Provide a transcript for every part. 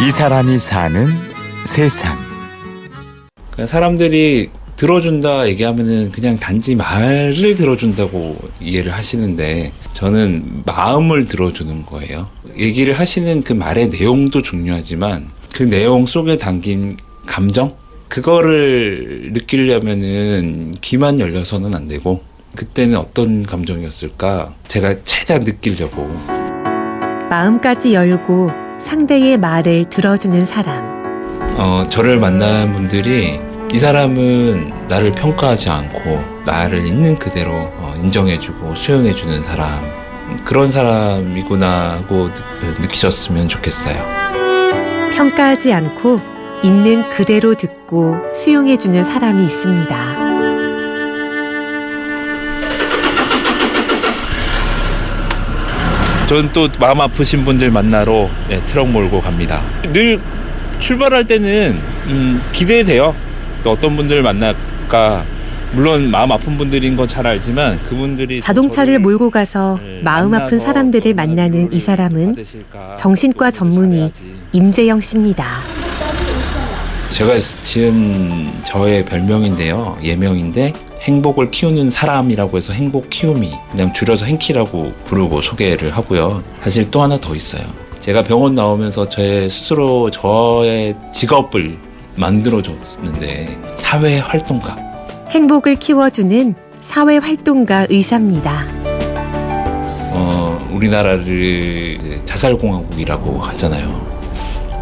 이 사람이 사는 세상. 그러니까 사람들이 들어준다 얘기하면은 그냥 단지 말을 들어준다고 이해를 하시는데 저는 마음을 들어주는 거예요. 얘기를 하시는 그 말의 내용도 중요하지만 그 내용 속에 담긴 감정? 그거를 느끼려면은 귀만 열려서는 안 되고 그때는 어떤 감정이었을까 제가 최대한 느끼려고 마음까지 열고 상대의 말을 들어주는 사람. 어, 저를 만난 분들이 이 사람은 나를 평가하지 않고 나를 있는 그대로 어, 인정해주고 수용해주는 사람 그런 사람이구나 하고 느- 느끼셨으면 좋겠어요. 평가하지 않고 있는 그대로 듣고 수용해주는 사람이 있습니다. 저는 또 마음 아프신 분들 만나러 네, 트럭 몰고 갑니다. 늘 출발할 때는 음, 기대돼요. 또 어떤 분들 만날까 물론 마음 아픈 분들인 건 잘 알지만 그분들이 자동차를 몰고 가서 네, 마음 아픈 사람들을 만나는 이 사람은 받으실까 정신과 또 전문의. 임재영 씨입니다. 제가 지은 저의 별명인데요. 예명인데 행복을 키우는 사람이라고 해서 행복 키우미 그냥 줄여서 행키라고 부르고 소개를 하고요. 사실 또 하나 더 있어요. 제가 병원 나오면서 제 스스로 저의 직업을 만들어줬는데 사회 활동가. 행복을 키워주는 사회 활동가 의사입니다. 어, 우리나라를 자살공화국이라고 하잖아요.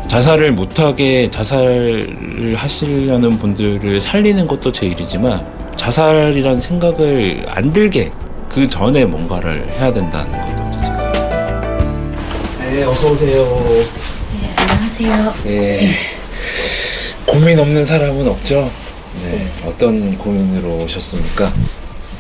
자살을 못하게 자살을 하시려는 분들을 살리는 것도 제 일이지만 자살이란 생각을 안 들게 그 전에 뭔가를 해야 된다는 것도 제가. 네, 어서 오세요. 네, 안녕하세요. 네. 고민 없는 사람은 없죠? 네. 어떤 고민으로 오셨습니까?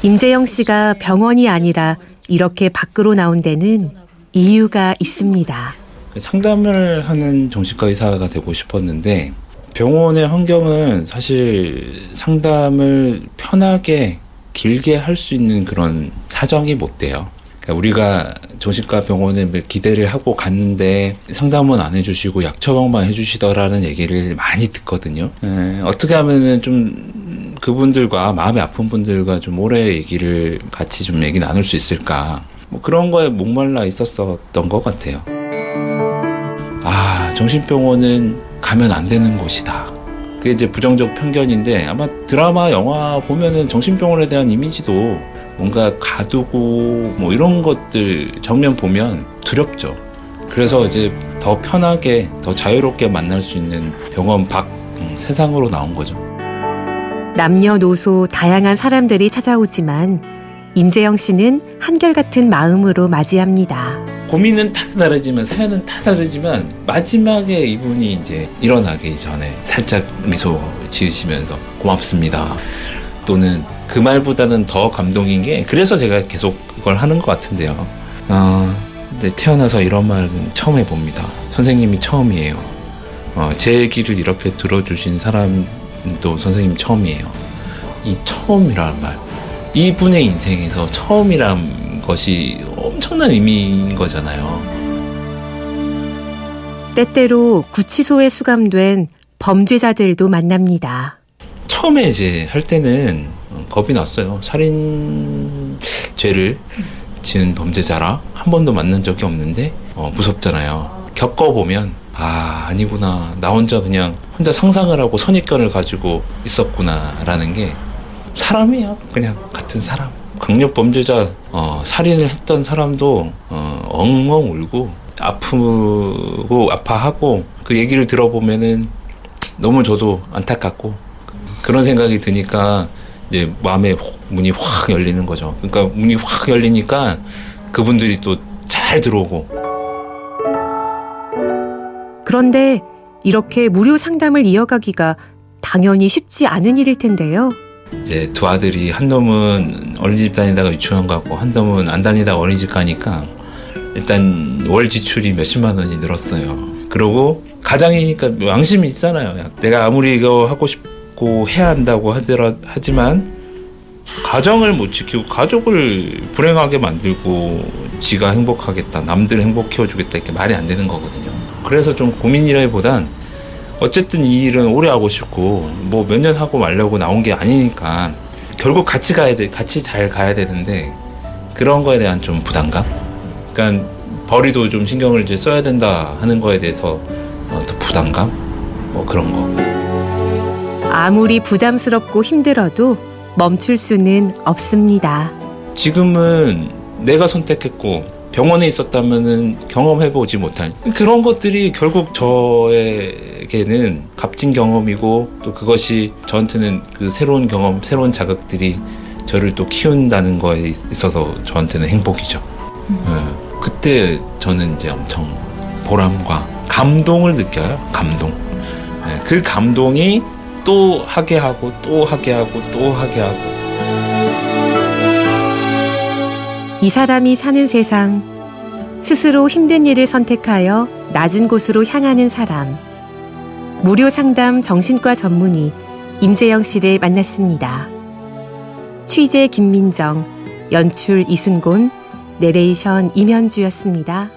임재영 씨가 병원이 아니라 이렇게 밖으로 나온 데는 이유가 있습니다. 상담을 하는 정신과 의사가 되고 싶었는데 병원의 환경은 사실 상담을 편하게 길게 할 수 있는 그런 사정이 못 돼요. 그러니까 우리가 정신과 병원에 뭐 기대를 하고 갔는데 상담은 안 해주시고 약 처방만 해주시더라는 얘기를 많이 듣거든요. 에, 어떻게 하면은 좀 그분들과 마음이 아픈 분들과 좀 오래 얘기를 같이 좀 얘기 나눌 수 있을까? 뭐 그런 거에 목말라 있었었던 것 같아요. 아, 정신병원은 가면 안 되는 곳이다. 그게 이제 부정적 편견인데 아마 드라마, 영화 보면은 정신병원에 대한 이미지도 뭔가 가두고 뭐 이런 것들 정면 보면 두렵죠. 그래서 이제 더 편하게, 더 자유롭게 만날 수 있는 병원 밖 음, 세상으로 나온 거죠. 남녀노소 다양한 사람들이 찾아오지만 임재영 씨는 한결같은 마음으로 맞이합니다. 고민은 다 다르지만 사연은 다 다르지만 마지막에 이분이 이제 일어나기 전에 살짝 미소 지으시면서 고맙습니다. 또는 그 말보다는 더 감동인 게 그래서 제가 계속 그걸 하는 것 같은데요. 어, 태어나서 이런 말은 처음 해봅니다. 선생님이 처음이에요. 어, 제 얘기를 이렇게 들어주신 사람도 선생님 처음이에요. 이 처음이라는 말. 이분의 인생에서 처음이란 것이 엄청난 의미인 거잖아요. 때때로 구치소에 수감된 범죄자들도 만납니다. 처음에 이제 할 때는 겁이 났어요. 살인 죄를 지은 범죄자라 한 번도 만난 적이 없는데 어, 무섭잖아요. 겪어보면 아 아니구나 나 혼자 그냥 혼자 상상을 하고 선입견을 가지고 있었구나라는 게 사람이에요. 그냥 같은 사람. 강력 범죄자 어, 살인을 했던 사람도 어, 엉엉 울고 아프고 아파하고 그 얘기를 들어보면은 너무 저도 안타깝고 그런 생각이 드니까 이제 마음에 문이 확 열리는 거죠. 그러니까 문이 확 열리니까 그분들이 또 잘 들어오고 그런데 이렇게 무료 상담을 이어가기가 당연히 쉽지 않은 일일 텐데요. 이제 두 아들이 한 놈은 어린이집 다니다가 유치원 가고 한 놈은 안 다니다가 어린이집 가니까 일단 월 지출이 몇십만 원이 늘었어요. 그리고 가장이니까 양심이 있잖아요. 내가 아무리 이거 하고 싶고 해야 한다고 하더라 하지만 가정을 못 지키고 가족을 불행하게 만들고 지가 행복하겠다, 남들 행복 키워주겠다 이렇게 말이 안 되는 거거든요. 그래서 좀 고민이라기보단 어쨌든 이 일은 오래 하고 싶고 뭐 몇 년 하고 말려고 나온 게 아니니까 결국 같이 가야 돼 같이 잘 가야 되는데 그런 거에 대한 좀 부담감? 그러니까 벌이도 좀 신경을 이제 써야 된다 하는 거에 대해서 어, 또 부담감? 뭐 그런 거. 아무리 부담스럽고 힘들어도 멈출 수는 없습니다. 지금은 내가 선택했고 병원에 있었다면은 경험해보지 못한 그런 것들이 결국 저에게는 값진 경험이고 또 그것이 저한테는 그 새로운 경험, 새로운 자극들이 저를 또 키운다는 거에 있어서 저한테는 행복이죠. 예, 그때 저는 이제 엄청 보람과 감동을 느껴요. 감동. 예, 그 감동이 또 하게 하고 또 하게 하고 또 하게 하고 이 사람이 사는 세상, 스스로 힘든 일을 선택하여 낮은 곳으로 향하는 사람. 무료 상담 정신과 전문의 임재영 씨를 만났습니다. 취재 김민정, 연출 이순곤, 내레이션 임현주였습니다.